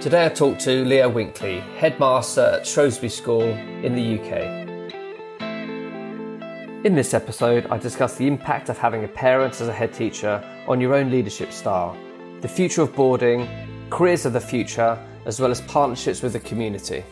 Today I talked to Leo Winkley, headmaster at Shrewsbury School in the UK. In this episode, I discuss the impact of having a parent as a head teacher on your own leadership style, the future of boarding, careers of the future, as well as partnerships with the community.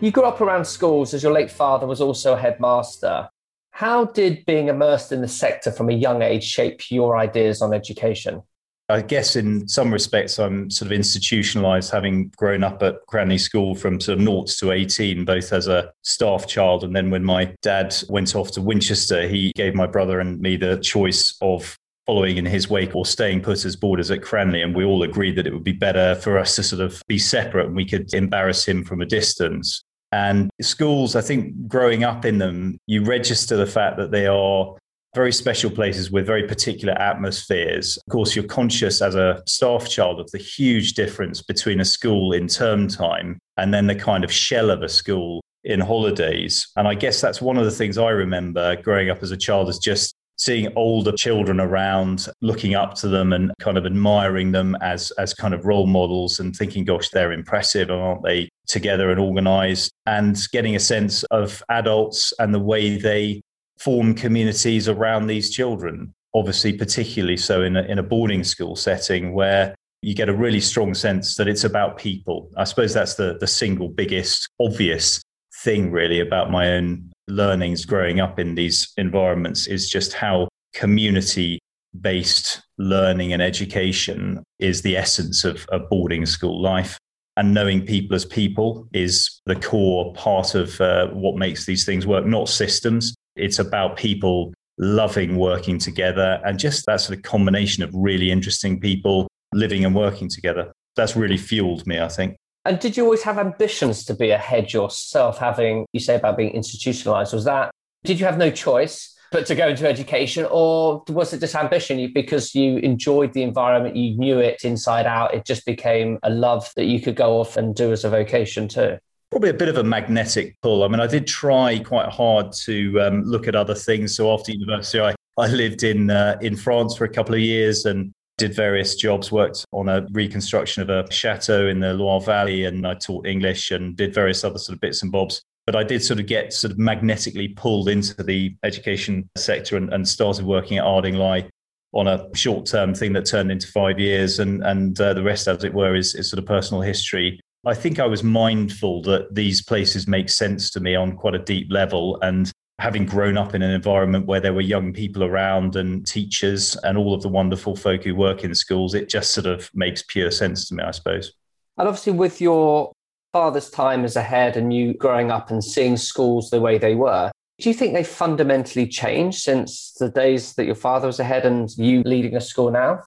You grew up around schools as your late father was also a headmaster. How did being immersed in the sector from a young age shape your ideas on education? I guess in some respects, I'm sort of institutionalized, having grown up at Cranleigh School from sort of naught to 18, both as a staff child. And then when my dad went off to Winchester, he gave my brother and me the choice of following in his wake or staying put as boarders at Cranleigh. And we all agreed that it would be better for us to sort of be separate and we could embarrass him from a distance. And schools, I think growing up in them, you register the fact that they are very special places with very particular atmospheres. Of course, you're conscious as a staff child of the huge difference between a school in term time and then the kind of shell of a school in holidays. And I guess that's one of the things I remember growing up as a child is just seeing older children around, looking up to them and kind of admiring them as, as kind of role models and thinking, gosh, they're impressive, aren't they? Together and organized, and getting a sense of adults and the way they form communities around these children. Obviously, particularly so in a, in a boarding school setting where you get a really strong sense that it's about people. I suppose that's the, the single biggest obvious thing, really, about my own learnings growing up in these environments is just how community based learning and education is the essence of, a boarding school life. And knowing people as people is the core part of uh, what makes these things work, not systems. It's about people loving working together and just that sort of combination of really interesting people living and working together. That's really fueled me, I think. And did you always have ambitions to be a head yourself, having, you say about being institutionalized? Was that, did you have no choice but to go into education, or was it just ambition because you enjoyed the environment, you knew it inside out, it just became a love that you could go off and do as a vocation too? Probably a bit of a magnetic pull. I mean, I did try quite hard to um, look at other things. So after university, I, I lived in uh, in France for a couple of years and did various jobs, worked on a reconstruction of a chateau in the Loire Valley, and I taught English and did various other sort of bits and bobs. But I did sort of get sort of magnetically pulled into the education sector and, and started working at Ardingly on a short term thing that turned into five years. And, and uh, the rest, as it were, is, is sort of personal history. I think I was mindful that these places make sense to me on quite a deep level. And having grown up in an environment where there were young people around and teachers and all of the wonderful folk who work in schools, it just sort of makes pure sense to me, I suppose. And obviously, with your father's time as a head and you growing up and seeing schools the way they were, do you think they fundamentally changed since the days that your father was ahead and you leading a school now?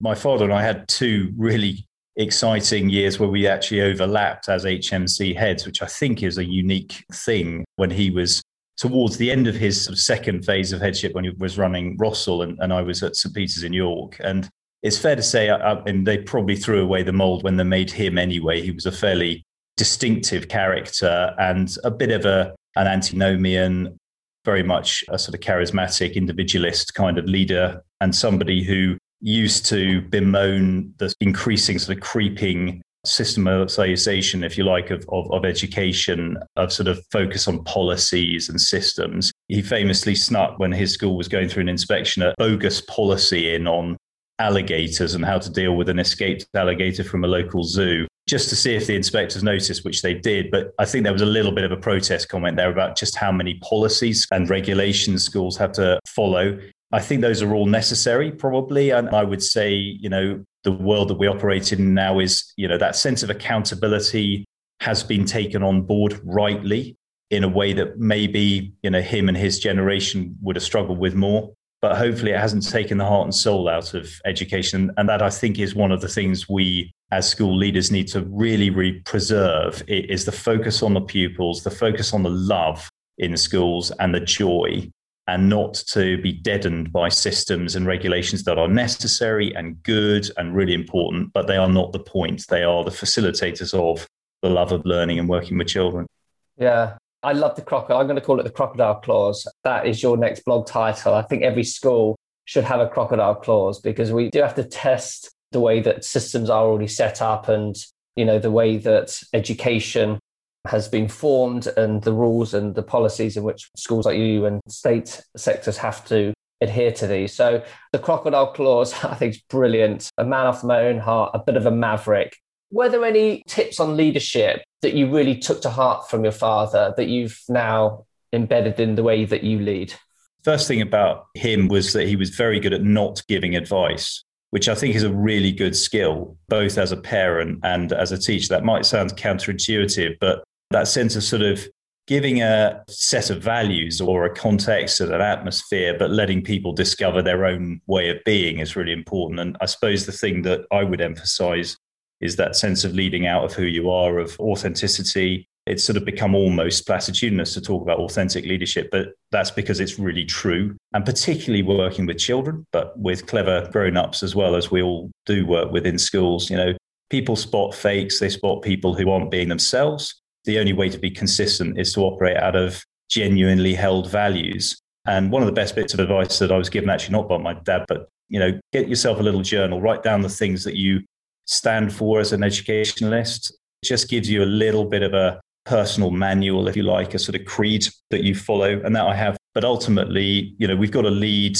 My father and I had two really exciting years where we actually overlapped as HMC heads, which I think is a unique thing when he was towards the end of his sort of second phase of headship when he was running Rossall and, and I was at St. Peter's in York. And it's fair to say, I, I, and they probably threw away the mold when they made him anyway. He was a fairly distinctive character and a bit of a, an antinomian, very much a sort of charismatic individualist kind of leader and somebody who used to bemoan the increasing sort of creeping systematization, if you like, of, of, of, education, of sort of focus on policies and systems. He famously snuck when his school was going through an inspection a bogus policy in on alligators and how to deal with an escaped alligator from a local zoo, just to see if the inspectors noticed, which they did. But I think there was a little bit of a protest comment there about just how many policies and regulations schools have to follow. I think those are all necessary, probably. And I would say, you know, the world that we operate in now is, you know, that sense of accountability has been taken on board rightly in a way that maybe, you know, him and his generation would have struggled with more. But hopefully it hasn't taken the heart and soul out of education. And that I think is one of the things we as school leaders need to really, preserve is the focus on the pupils, the focus on the love in schools and the joy and not to be deadened by systems and regulations that are necessary and good and really important, but they are not the point. They are the facilitators of the love of learning and working with children. Yeah. I love the crocodile. I'm going to call it the crocodile clause. That is your next blog title. I think every school should have a crocodile clause because we do have to test the way that systems are already set up and you know, the way that education has been formed and the rules and the policies in which schools like you and state sectors have to adhere to these. So the crocodile clause, I think, is brilliant. A man after my own heart, a bit of a maverick. Were there any tips on leadership that you really took to heart from your father that you've now embedded in the way that you lead? First thing about him was that he was very good at not giving advice, which I think is a really good skill, both as a parent and as a teacher. That might sound counterintuitive, but that sense of sort of giving a set of values or a context and an atmosphere, but letting people discover their own way of being is really important. And I suppose the thing that I would emphasize is that sense of leading out of who you are, of authenticity. It's sort of become almost platitudinous to talk about authentic leadership, but that's because it's really true. And particularly working with children, but with clever grown ups as well, as we all do work within schools. You know, people spot fakes, they spot people who aren't being themselves the only way to be consistent is to operate out of genuinely held values. And one of the best bits of advice that I was given, actually not by my dad, but you know, get yourself a little journal, write down the things that you stand for as an educationalist. Just gives you a little bit of a personal manual, if you like, a sort of creed that you follow. And that I have. But ultimately, you know, we've got to lead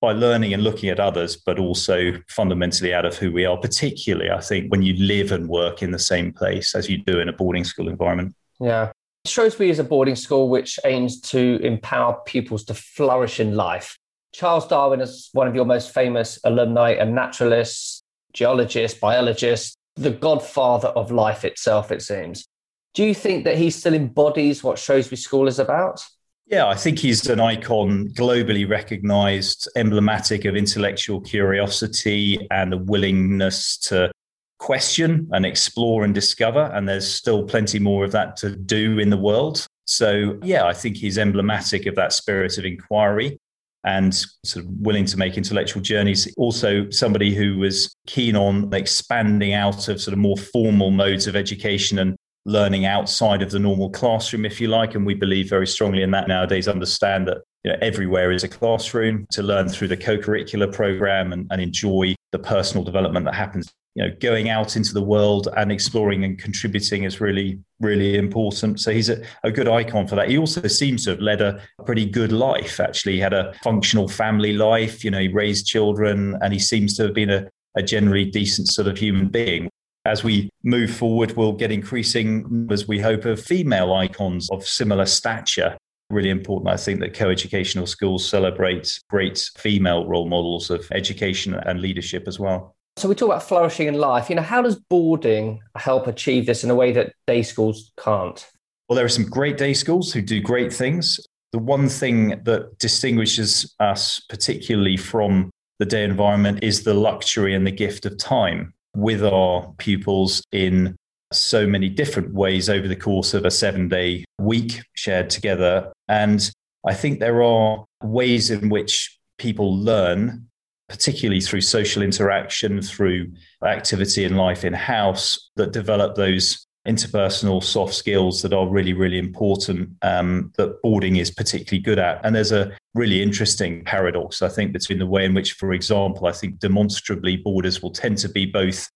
by learning and looking at others, but also fundamentally out of who we are, particularly, I think, when you live and work in the same place as you do in a boarding school environment. Yeah. Shrewsbury is a boarding school which aims to empower pupils to flourish in life. Charles Darwin is one of your most famous alumni, and naturalist, geologist, biologist, the godfather of life itself, it seems. Do you think that he still embodies what Shrewsbury School is about? Yeah, I think he's an icon, globally recognized, emblematic of intellectual curiosity and a willingness to question and explore and discover. And there's still plenty more of that to do in the world. So, yeah, I think he's emblematic of that spirit of inquiry and sort of willing to make intellectual journeys. Also, somebody who was keen on expanding out of sort of more formal modes of education and learning outside of the normal classroom, if you like. And we believe very strongly in that nowadays, understand that you know, everywhere is a classroom to learn through the co-curricular program and, and enjoy the personal development that happens. You know, going out into the world and exploring and contributing is really, really important. So he's a, a good icon for that. He also seems to have led a pretty good life, actually. He had a functional family life, you know, he raised children and he seems to have been a, a generally decent sort of human being as we move forward, we'll get increasing as we hope, of female icons of similar stature. Really important, I think, that co educational schools celebrate great female role models of education and leadership as well. So, we talk about flourishing in life. You know, how does boarding help achieve this in a way that day schools can't? Well, there are some great day schools who do great things. The one thing that distinguishes us, particularly from the day environment, is the luxury and the gift of time with our pupils in so many different ways over the course of a seven day week shared together. And I think there are ways in which people learn, particularly through social interaction, through activity in life in house, that develop those interpersonal soft skills that are really, really important um, that boarding is particularly good at. And there's a really interesting paradox, I think, between the way in which, for example, I think demonstrably boarders will tend to be both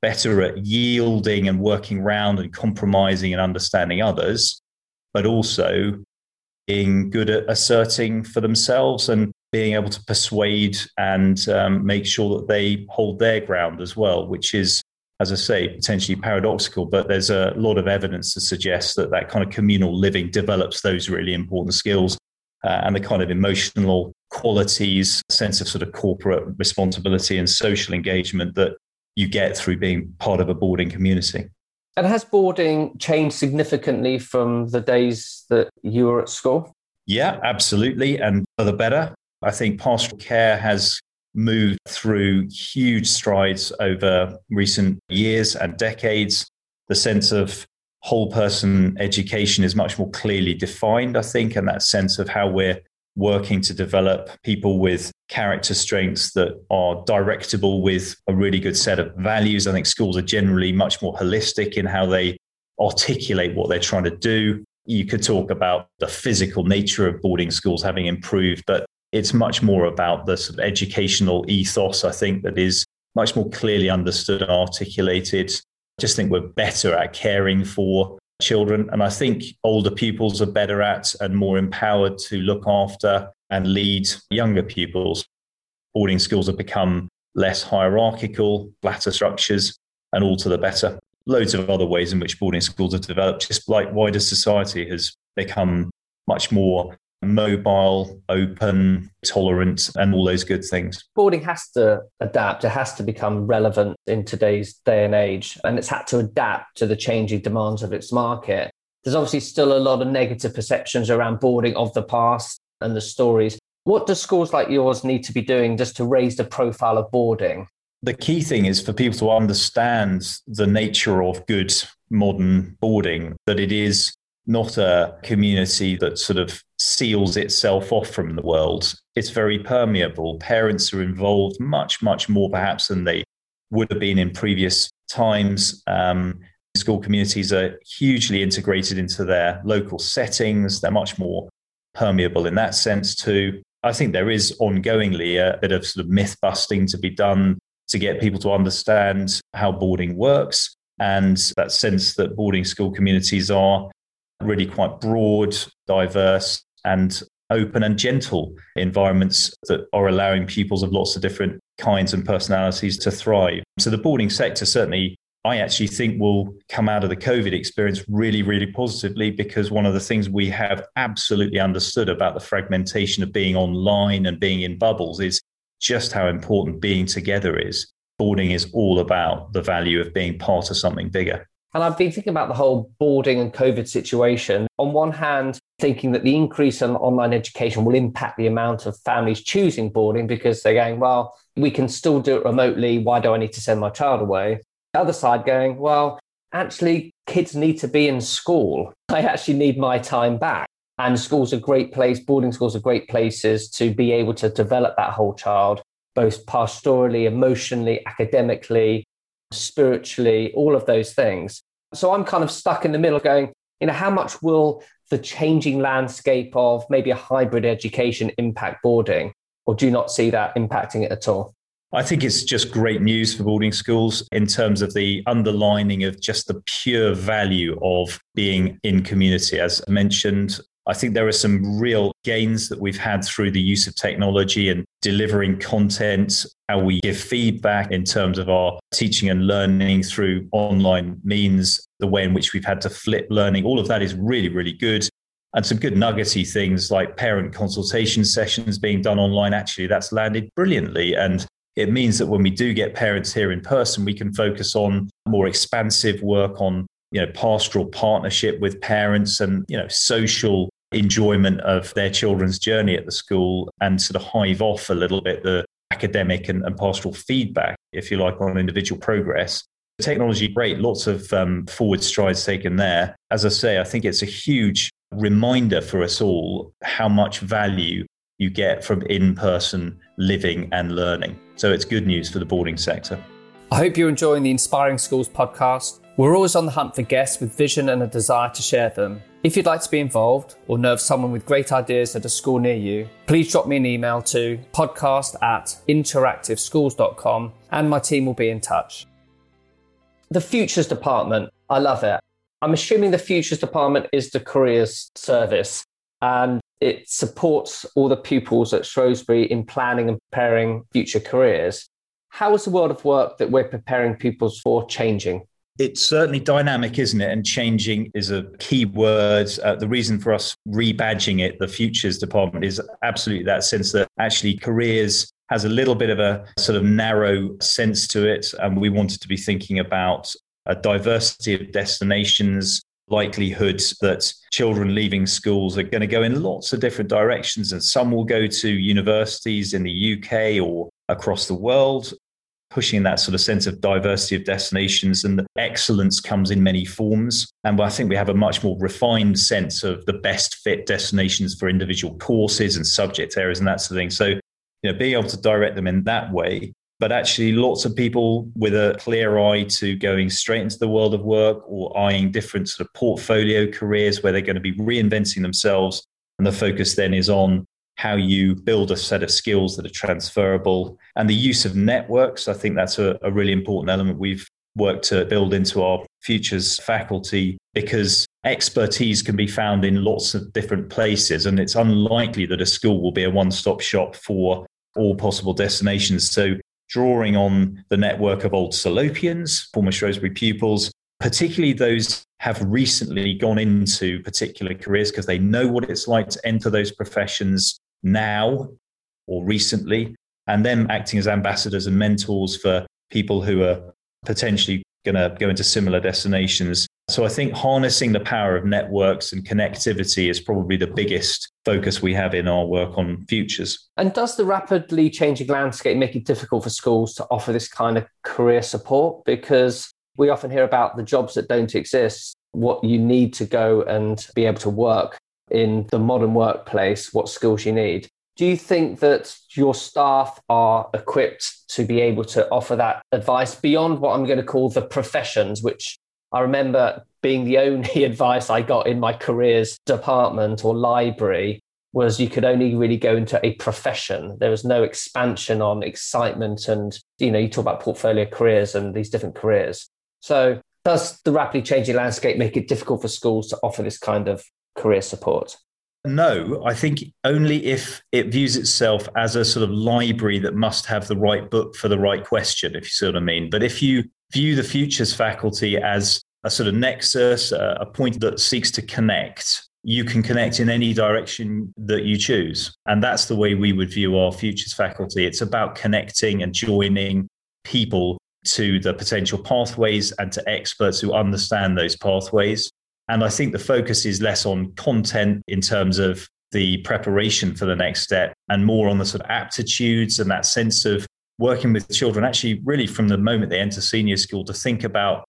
better at yielding and working around and compromising and understanding others, but also being good at asserting for themselves and being able to persuade and um, make sure that they hold their ground as well, which is as I say, potentially paradoxical, but there's a lot of evidence to suggest that that kind of communal living develops those really important skills uh, and the kind of emotional qualities, sense of sort of corporate responsibility and social engagement that you get through being part of a boarding community. And has boarding changed significantly from the days that you were at school? Yeah, absolutely. And for the better. I think pastoral care has moved through huge strides over recent years and decades. The sense of whole person education is much more clearly defined, I think, and that sense of how we're working to develop people with character strengths that are directable with a really good set of values. I think schools are generally much more holistic in how they articulate what they're trying to do. You could talk about the physical nature of boarding schools having improved, but it's much more about the sort of educational ethos, I think, that is much more clearly understood and articulated. I just think we're better at caring for children. And I think older pupils are better at and more empowered to look after and lead younger pupils. Boarding schools have become less hierarchical, flatter structures, and all to the better. Loads of other ways in which boarding schools have developed, just like wider society has become much more mobile, open, tolerant, and all those good things. Boarding has to adapt, it has to become relevant in today's day and age, and it's had to adapt to the changing demands of its market. There's obviously still a lot of negative perceptions around boarding of the past and the stories. What do schools like yours need to be doing just to raise the profile of boarding? The key thing is for people to understand the nature of good modern boarding, that it is not a community that sort of seals itself off from the world. It's very permeable. Parents are involved much, much more perhaps than they would have been in previous times. Um, school communities are hugely integrated into their local settings. They're much more permeable in that sense too. I think there is ongoingly a bit of sort of myth busting to be done to get people to understand how boarding works and that sense that boarding school communities are really quite broad, diverse, and open and gentle environments that are allowing pupils of lots of different kinds and personalities to thrive. So the boarding sector certainly I actually think will come out of the COVID experience really, really positively because one of the things we have absolutely understood about the fragmentation of being online and being in bubbles is just how important being together is. Boarding is all about the value of being part of something bigger. And I've been thinking about the whole boarding and COVID situation. On one hand, thinking that the increase in online education will impact the amount of families choosing boarding because they're going, well, we can still do it remotely. Why do I need to send my child away? The other side going, well, actually, kids need to be in school. I actually need my time back. And schools are great place, boarding schools are great places to be able to develop that whole child, both pastorally, emotionally, academically, spiritually, all of those things. So I'm kind of stuck in the middle going, you know, how much will the changing landscape of maybe a hybrid education impact boarding? Or do you not see that impacting it at all? I think it's just great news for boarding schools in terms of the underlining of just the pure value of being in community. As mentioned, I think there are some real gains that we've had through the use of technology and delivering content, how we give feedback in terms of our teaching and learning through online means, the way in which we've had to flip learning. All of that is really, really good. And some good nuggety things like parent consultation sessions being done online. Actually, that's landed brilliantly. And it means that when we do get parents here in person, we can focus on more expansive work on you know pastoral partnership with parents and you know social enjoyment of their children's journey at the school and sort of hive off a little bit the academic and, and pastoral feedback, if you like, on individual progress. Technology, great, lots of um, forward strides taken there. As I say, I think it's a huge reminder for us all how much value you get from in person living and learning. So it's good news for the boarding sector. I hope you're enjoying the Inspiring Schools podcast. We're always on the hunt for guests with vision and a desire to share them. If you'd like to be involved or know of someone with great ideas at a school near you, please drop me an email to podcast at interactiveschools.com and my team will be in touch. The Futures Department, I love it. I'm assuming the Futures Department is the careers service and it supports all the pupils at Shrewsbury in planning and preparing future careers. How is the world of work that we're preparing pupils for changing? It's certainly dynamic, isn't it? And changing is a key word. Uh, the reason for us rebadging it, the futures department, is absolutely that sense that actually careers has a little bit of a sort of narrow sense to it. And we wanted to be thinking about a diversity of destinations, likelihoods that children leaving schools are going to go in lots of different directions. And some will go to universities in the UK or across the world pushing that sort of sense of diversity of destinations and the excellence comes in many forms. And I think we have a much more refined sense of the best fit destinations for individual courses and subject areas and that sort of thing. So, you know, being able to direct them in that way. But actually, lots of people with a clear eye to going straight into the world of work or eyeing different sort of portfolio careers where they're going to be reinventing themselves. And the focus then is on how you build a set of skills that are transferable and the use of networks. I think that's a, a really important element. We've worked to build into our futures faculty because expertise can be found in lots of different places. And it's unlikely that a school will be a one stop shop for all possible destinations. So, drawing on the network of old Salopians, former Shrewsbury pupils, particularly those have recently gone into particular careers because they know what it's like to enter those professions now or recently, and them acting as ambassadors and mentors for people who are potentially going to go into similar destinations. So I think harnessing the power of networks and connectivity is probably the biggest focus we have in our work on futures. And does the rapidly changing landscape make it difficult for schools to offer this kind of career support? Because we often hear about the jobs that don't exist, what you need to go and be able to work in the modern workplace, what skills you need. Do you think that your staff are equipped to be able to offer that advice beyond what I'm going to call the professions, which I remember being the only advice I got in my careers department or library was you could only really go into a profession. There was no expansion on excitement and, you know, you talk about portfolio careers and these different careers. So does the rapidly changing landscape make it difficult for schools to offer this kind of career support? No, I think only if it views itself as a sort of library that must have the right book for the right question, if you see what I mean. But if you view the futures faculty as a sort of nexus, a point that seeks to connect, you can connect in any direction that you choose. And that's the way we would view our futures faculty. It's about connecting and joining people to the potential pathways and to experts who understand those pathways. And I think the focus is less on content in terms of the preparation for the next step and more on the sort of aptitudes and that sense of working with children, actually, really from the moment they enter senior school, to think about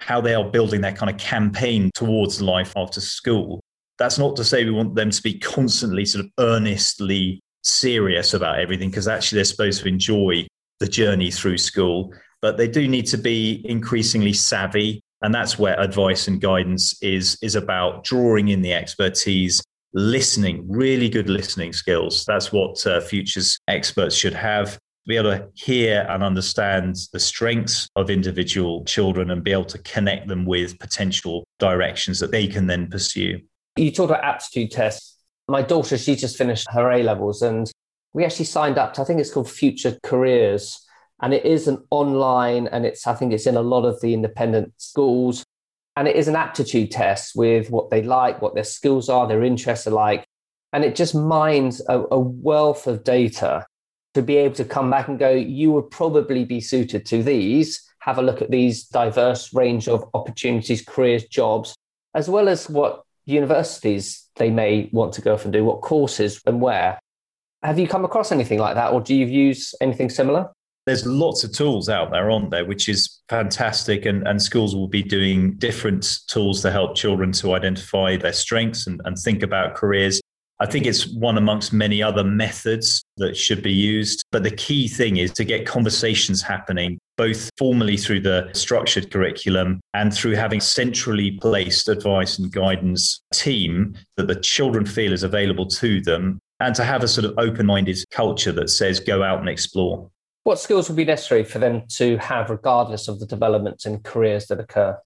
how they are building their kind of campaign towards life after school. That's not to say we want them to be constantly sort of earnestly serious about everything, because actually they're supposed to enjoy the journey through school, but they do need to be increasingly savvy and that's where advice and guidance is is about drawing in the expertise listening really good listening skills. That's what uh, futures experts should have. Be able to hear and understand the strengths of individual children and be able to connect them with potential directions that they can then pursue. You talked about aptitude tests. My daughter she just finished her a levels and we actually signed up to i think it's called future careers and it is an online and it's i think it's in a lot of the independent schools. And it is an aptitude test with what they like what their skills are their interests are like. And it just mines a, a wealth of data to be able to come back and go you would probably be suited to these. Have a look at these diverse range of opportunities careers jobs as well as what universities they may want to go off and do what courses and where. Have you come across anything like that or do you use anything similar there's lots of tools out there, aren't there, which is fantastic. And, and schools will be doing different tools to help children to identify their strengths and, and think about careers. I think it's one amongst many other methods that should be used. But the key thing is to get conversations happening, both formally through the structured curriculum and through having centrally placed advice and guidance team that the children feel is available to them, and to have a sort of open minded culture that says go out and explore. What skills will be necessary for them to have, regardless of the developments and careers that occur?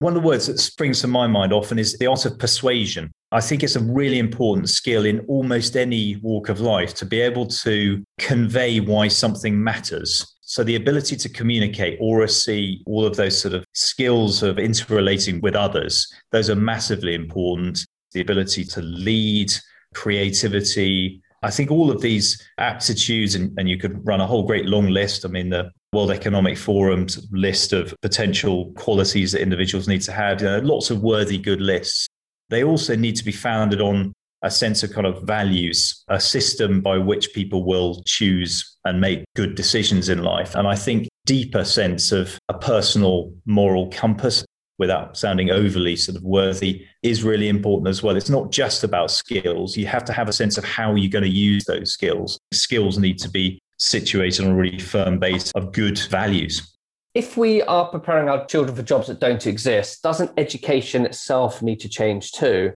One of the words that springs to my mind often is the art of persuasion. I think it's a really important skill in almost any walk of life to be able to convey why something matters. So, the ability to communicate, oracy, all of those sort of skills of interrelating with others, those are massively important. The ability to lead, creativity, I think all of these aptitudes, and, and you could run a whole great long list. I mean, the World Economic Forum's list of potential qualities that individuals need to have, you know, lots of worthy good lists. They also need to be founded on a sense of kind of values, a system by which people will choose and make good decisions in life. And I think deeper sense of a personal moral compass without sounding overly sort of worthy is really important as well. It's not just about skills. You have to have a sense of how you're going to use those skills. Skills need to be situated on a really firm base of good values. If we are preparing our children for jobs that don't exist, doesn't education itself need to change too?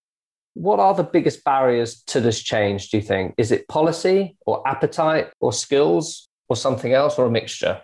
What are the biggest barriers to this change, do you think? Is it policy or appetite or skills or something else or a mixture?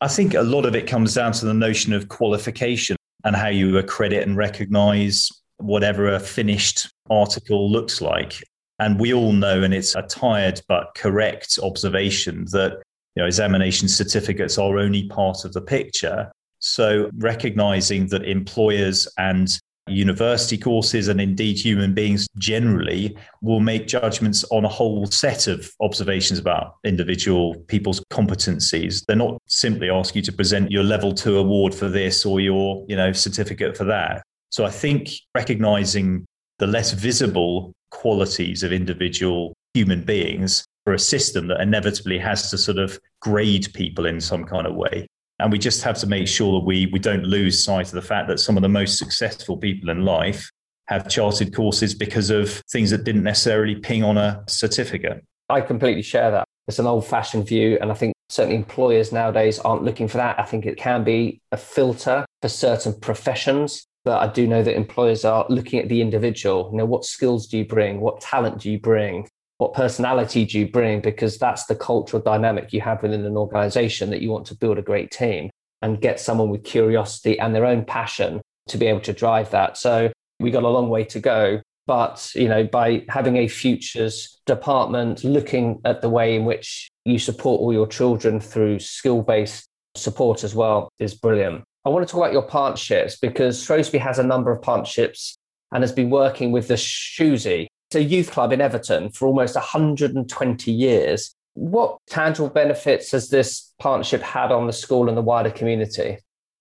I think a lot of it comes down to the notion of qualification and how you accredit and recognize whatever a finished article looks like. And we all know, and it's a tired but correct observation, that you know, examination certificates are only part of the picture. So recognizing that employers and university courses and indeed human beings generally will make judgments on a whole set of observations about individual people's competencies. They're not simply ask you to present your level 2 award for this or your you know certificate for that. So i think recognizing the less visible qualities of individual human beings for a system that inevitably has to sort of grade people in some kind of way and we just have to make sure that we, we don't lose sight of the fact that some of the most successful people in life have charted courses because of things that didn't necessarily ping on a certificate. I completely share that. It's an old fashioned view. And I think certainly employers nowadays aren't looking for that. I think it can be a filter for certain professions. But I do know that employers are looking at the individual. You know, what skills do you bring? What talent do you bring? What personality do you bring? Because that's the cultural dynamic you have within an organization that you want to build a great team and get someone with curiosity and their own passion to be able to drive that. So we got a long way to go. But you know, by having a futures department looking at the way in which you support all your children through skill-based support as well is brilliant. I want to talk about your partnerships because Shrewsbury has a number of partnerships and has been working with the it's a youth club in Everton for almost 120 years. What tangible benefits has this partnership had on the school and the wider community?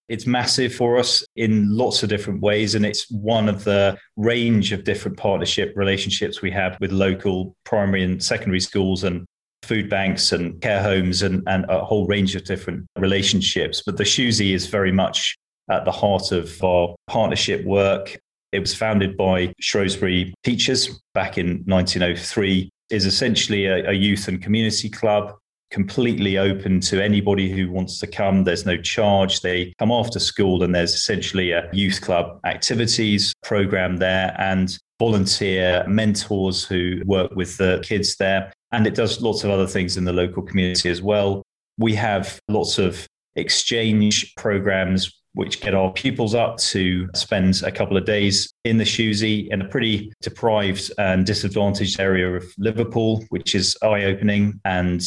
It's massive for us in lots of different ways. And it's one of the range of different partnership relationships we have with local primary and secondary schools and food banks and care homes and, and a whole range of different relationships. But the Shewsey is very much at the heart of our partnership work. It was founded by Shrewsbury teachers back in 1903. Is essentially a, a youth and community club completely open to anybody who wants to come. There's no charge. They come after school, and there's essentially a youth club activities program there and volunteer mentors who work with the kids there. And it does lots of other things in the local community as well. We have lots of exchange programs which get our pupils up to spend a couple of days in the Shewsey in a pretty deprived and disadvantaged area of Liverpool, which is eye opening and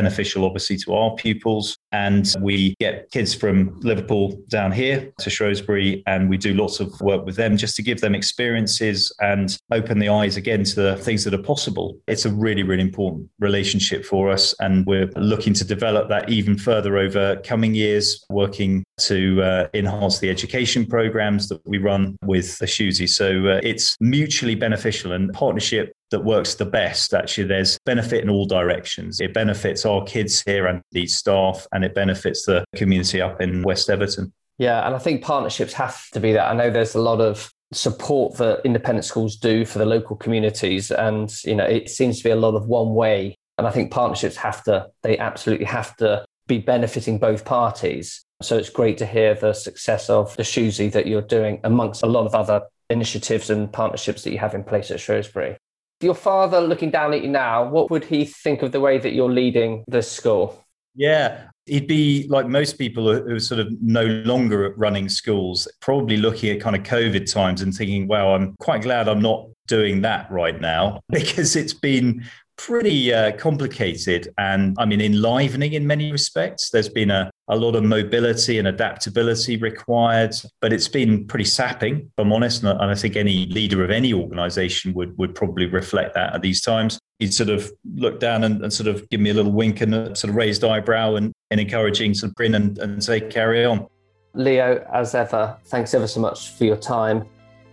beneficial, obviously, to our pupils. And we get kids from Liverpool down here to Shrewsbury, and we do lots of work with them just to give them experiences and open the eyes again to the things that are possible. It's a really, really important relationship for us. And we're looking to develop that even further over coming years, working to uh, enhance the education programs that we run with the Shewsey. So uh, it's mutually beneficial and partnership that works the best. Actually, there's benefit in all directions. It benefits our kids here and the staff, and it benefits the community up in West Everton. Yeah, and I think partnerships have to be that. I know there's a lot of support that independent schools do for the local communities, and you know it seems to be a lot of one way. And I think partnerships have to, they absolutely have to be benefiting both parties. So it's great to hear the success of the Shewsey that you're doing amongst a lot of other initiatives and partnerships that you have in place at Shrewsbury. Your father looking down at you now, what would he think of the way that you're leading this school? Yeah, he'd be like most people who are sort of no longer running schools, probably looking at kind of COVID times and thinking, wow, I'm quite glad I'm not doing that right now because it's been pretty uh, complicated and I mean enlivening in many respects. There's been a, a lot of mobility and adaptability required, but it's been pretty sapping, if I'm honest. And I think any leader of any organization would, would probably reflect that at these times. He'd sort of look down and, and sort of give me a little wink and a sort of raised eyebrow and, encouraging sort of grin and, and say, carry on. Leo, as ever, thanks ever so much for your time.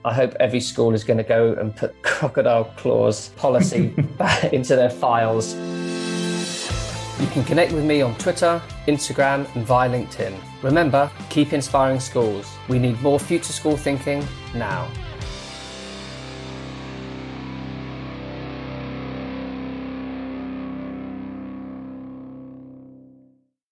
I hope every school is going to go and put crocodile clause policy back into their files. You can connect with me on Twitter, Instagram, and via LinkedIn. Remember, keep inspiring schools. We need more future school thinking now.